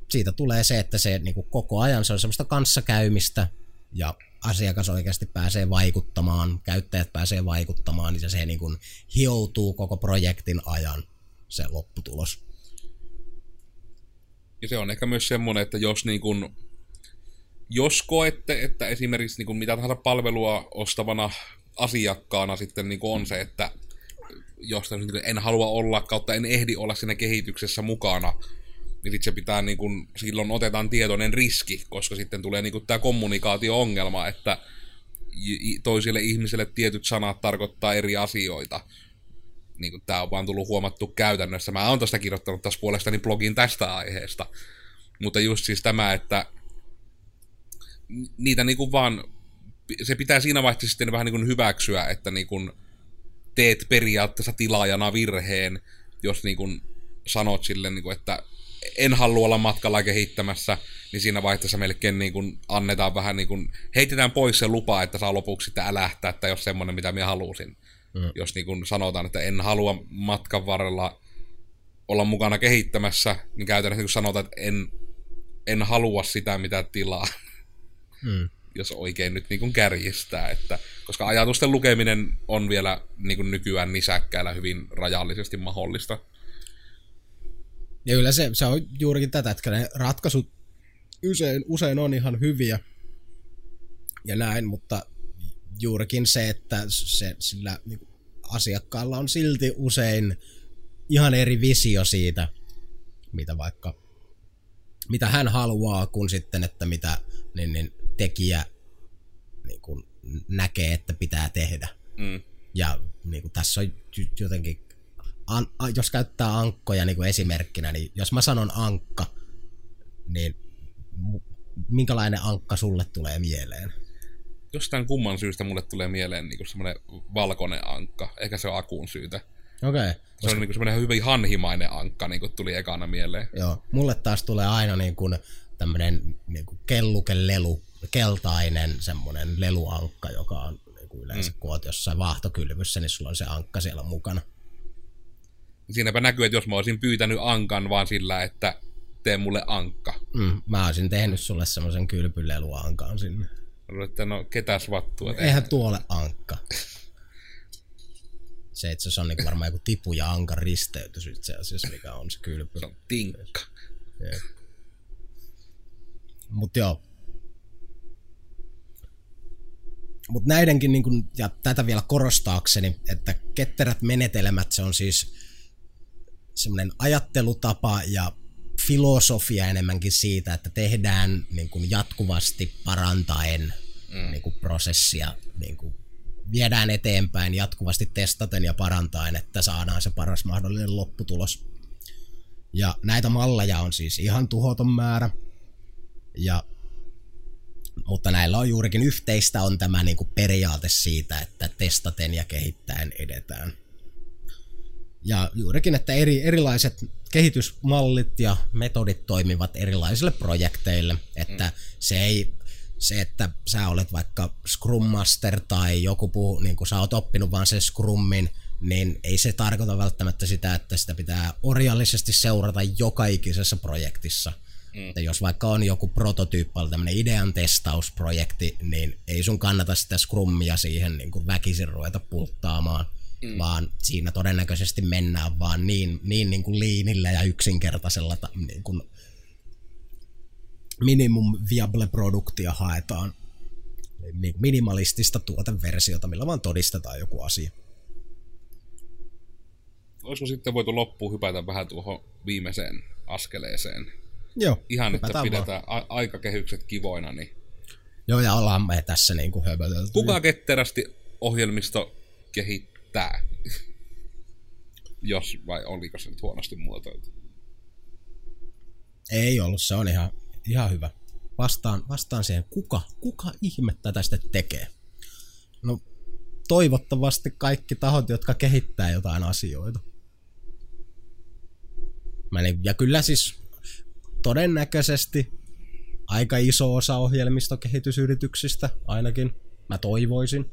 [SPEAKER 2] siitä tulee se, että se niin kuin koko ajan se on semmoista kanssakäymistä ja asiakas oikeasti pääsee vaikuttamaan, käyttäjät pääsee vaikuttamaan, niin se niin kuin hioutuu koko projektin ajan se lopputulos.
[SPEAKER 1] Ja se on ehkä myös semmoinen, että jos niin kuin, jos koette, että esimerkiksi niin kuin mitä tahansa palvelua ostavana asiakkaana sitten niin on se, että niin en halua olla kautta en ehdi olla siinä kehityksessä mukana, niin sitten se pitää, niin kun, silloin otetaan tietoinen riski, koska sitten tulee niin tämä kommunikaatio-ongelma, että toisille ihmisille tietyt sanat tarkoittaa eri asioita. Niin kuin tämä on vaan tullut huomattu käytännössä. Mä oon tästä kirjoittanut taas puolestani blogin tästä aiheesta. Mutta just siis tämä, että niitä niin kuin vaan, se pitää siinä vaiheessa sitten vähän niin kuin hyväksyä, että niin kuin teet periaatteessa tilaajana virheen, jos niin kuin sanot sille, niin kuin, että en halua olla matkalla kehittämässä, niin siinä vaiheessa melkein niin kuin annetaan vähän niin kuin, heitetään pois se lupa, että saa lopuksi sitten älähtää, että jos semmoinen, mitä minä halusin. Mm. Jos niin kuin sanotaan, että en halua matkan varrella olla mukana kehittämässä, niin käytännössä niin sanotaan, että en, en halua sitä, mitä tilaa. Mm. jos oikein nyt niin kuin kärjistää. Että, koska ajatusten lukeminen on vielä niin kuin nykyään nisäkkäillä hyvin rajallisesti mahdollista.
[SPEAKER 2] Ja kyllä se, se on juurikin tätä, että ne ratkaisut usein, usein on ihan hyviä ja näin, mutta juurikin se, että se, sillä niin asiakkaalla on silti usein ihan eri visio siitä, mitä vaikka mitä hän haluaa, kun sitten, että mitä niin, niin tekijä niin kuin näkee, että pitää tehdä. Mm. Ja niin kuin tässä on jotenkin an, a, jos käyttää ankkoja niin kuin esimerkkinä, niin jos mä sanon ankka, niin minkälainen ankka sulle tulee mieleen?
[SPEAKER 1] Jostain kumman syystä mulle tulee mieleen niin semmoinen valkoinen ankka. Ehkä se on akuun syytä.
[SPEAKER 2] Okei. Okay.
[SPEAKER 1] Se on niin semmoinen hyvin hanhimainen ankka, niin kuin tuli ekana mieleen.
[SPEAKER 2] Joo, mulle taas tulee aina niin kuin tämmöinen niin kuin kellukelelu, keltainen semmoinen leluankka, joka on niin kuin yleensä, mm. kun oot jossain vaahtokylvyssä, niin sulla on se ankka siellä mukana
[SPEAKER 1] siinäpä näkyy, että jos mä olisin pyytänyt ankan vaan sillä, että tee mulle ankka.
[SPEAKER 2] Mm, mä olisin tehnyt sulle semmoisen kylpyleluankan sinne.
[SPEAKER 1] Että no, ketäs vattua
[SPEAKER 2] Eihän tuolle ankka. se itse asiassa on niin varmaan joku tipu ja ankan risteytys itse asiassa, mikä on se kylpy.
[SPEAKER 1] Se on tinkka.
[SPEAKER 2] Mutta joo. Mutta näidenkin, niin kun, ja tätä vielä korostaakseni, että ketterät menetelmät, se on siis semmoinen ajattelutapa ja filosofia enemmänkin siitä, että tehdään niin kuin jatkuvasti parantaen mm. niin kuin prosessia, niin kuin viedään eteenpäin jatkuvasti testaten ja parantaen, että saadaan se paras mahdollinen lopputulos. Ja näitä malleja on siis ihan tuhoton määrä. Ja, mutta näillä on juurikin yhteistä on tämä niin kuin periaate siitä, että testaten ja kehittäen edetään. Ja juurikin, että eri, erilaiset kehitysmallit ja metodit toimivat erilaisille projekteille, että mm. se ei se, että sä olet vaikka Scrum Master tai joku puu, niin kun sä oot oppinut vaan sen Scrummin, niin ei se tarkoita välttämättä sitä, että sitä pitää orjallisesti seurata joka ikisessä projektissa. Mm. Että jos vaikka on joku prototyyppi, tämmöinen idean testausprojekti, niin ei sun kannata sitä Scrummia siihen niin kuin väkisin ruveta pulttaamaan mm. vaan siinä todennäköisesti mennään vaan niin, niin, niin kuin liinillä ja yksinkertaisella niin kuin minimum viable produktia haetaan niin minimalistista tuoteversiota, millä vaan todistetaan joku asia.
[SPEAKER 1] Olisiko sitten voitu loppuun hypätä vähän tuohon viimeiseen askeleeseen?
[SPEAKER 2] Joo,
[SPEAKER 1] Ihan, että pidetään a- aikakehykset kivoina. Niin...
[SPEAKER 2] Joo, ja ollaan me tässä niin kuin höpötelty.
[SPEAKER 1] Kuka ketterästi ohjelmisto kehittää? Tää. Jos, vai oliko se nyt huonosti muotoiltu?
[SPEAKER 2] Ei ollut, se on ihan, ihan hyvä. Vastaan, vastaan siihen, kuka, kuka ihmettä tästä tekee? No, toivottavasti kaikki tahot, jotka kehittää jotain asioita. Ja kyllä siis todennäköisesti aika iso osa ohjelmistokehitysyrityksistä ainakin, mä toivoisin,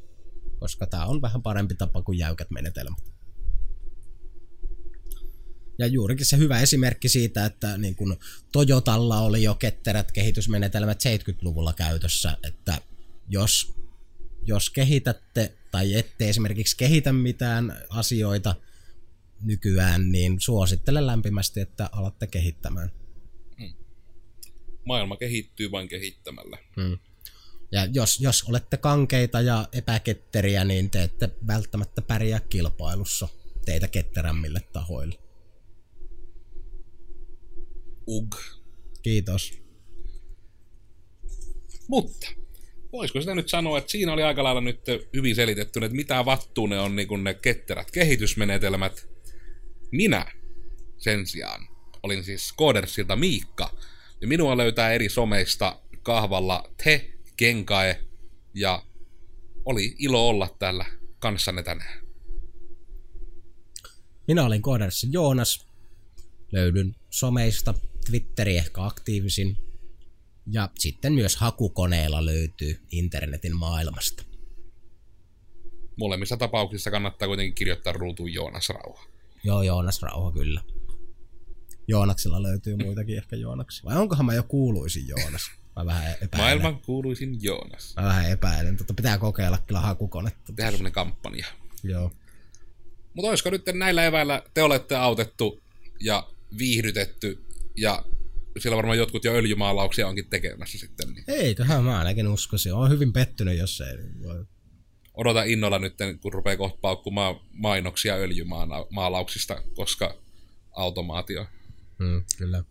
[SPEAKER 2] koska tämä on vähän parempi tapa kuin jäykät menetelmät. Ja juurikin se hyvä esimerkki siitä, että niin kun Toyotalla oli jo ketterät kehitysmenetelmät 70-luvulla käytössä, että jos, jos kehitätte tai ette esimerkiksi kehitä mitään asioita nykyään, niin suosittelen lämpimästi, että alatte kehittämään.
[SPEAKER 1] Maailma kehittyy vain kehittämällä.
[SPEAKER 2] Hmm. Ja jos, jos olette kankeita ja epäketteriä, niin te ette välttämättä pärjää kilpailussa teitä ketterämmille tahoille.
[SPEAKER 1] Ug.
[SPEAKER 2] Kiitos.
[SPEAKER 1] Mutta voisiko sitä nyt sanoa, että siinä oli aika lailla nyt hyvin selitetty, että mitä vattuu ne on niin ne ketterät kehitysmenetelmät. Minä sen sijaan olin siis Koodersilta Miikka, ja minua löytää eri someista kahvalla te Kenkae, ja oli ilo olla täällä kanssanne tänään.
[SPEAKER 2] Minä olin Kooderissa Joonas. Löydyn someista, Twitteri ehkä aktiivisin. Ja sitten myös hakukoneella löytyy internetin maailmasta.
[SPEAKER 1] Molemmissa tapauksissa kannattaa kuitenkin kirjoittaa ruutuun Joonas Rauha.
[SPEAKER 2] Joo, Joonas Rauha kyllä. Joonaksilla löytyy muitakin ehkä Joonaksi. Vai onkohan mä jo kuuluisin Joonas? Mä vähän epäilen.
[SPEAKER 1] Maailman kuuluisin Joonas.
[SPEAKER 2] Mä vähän epäilen. Tota, pitää kokeilla kyllä hakukonetta.
[SPEAKER 1] Tehdään semmonen kampanja.
[SPEAKER 2] Joo.
[SPEAKER 1] Mutta olisiko nyt näillä eväillä te olette autettu ja viihdytetty ja siellä varmaan jotkut jo öljymaalauksia onkin tekemässä sitten. Niin.
[SPEAKER 2] Eiköhän mä ainakin uskoisin. Olen hyvin pettynyt, jos ei.
[SPEAKER 1] Odotan innolla nyt, kun rupeaa kohta paukkumaan mainoksia öljymaalauksista, koska automaatio.
[SPEAKER 2] Hmm, kyllä.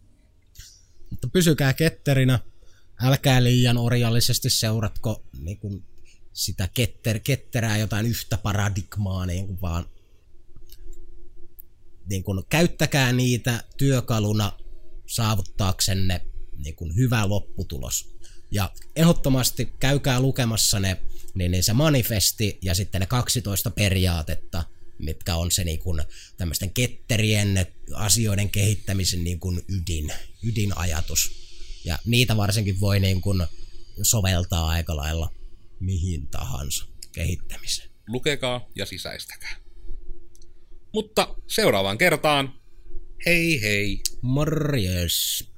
[SPEAKER 2] Mutta pysykää ketterinä. Älkää liian orjallisesti seuratko niin kuin sitä ketter, ketterää jotain yhtä paradigmaa, niin kuin vaan niin kuin, käyttäkää niitä työkaluna saavuttaaksenne niin kuin, hyvä lopputulos. Ja ehdottomasti käykää lukemassa ne, niin, niin se manifesti ja sitten ne 12 periaatetta, mitkä on se niin kuin, tämmöisten ketterien asioiden kehittämisen niin kuin ydin, ydinajatus. Ja niitä varsinkin voi niin kuin, soveltaa aika lailla mihin tahansa kehittämiseen.
[SPEAKER 1] Lukekaa ja sisäistäkää. Mutta seuraavaan kertaan, hei hei!
[SPEAKER 2] Morjes!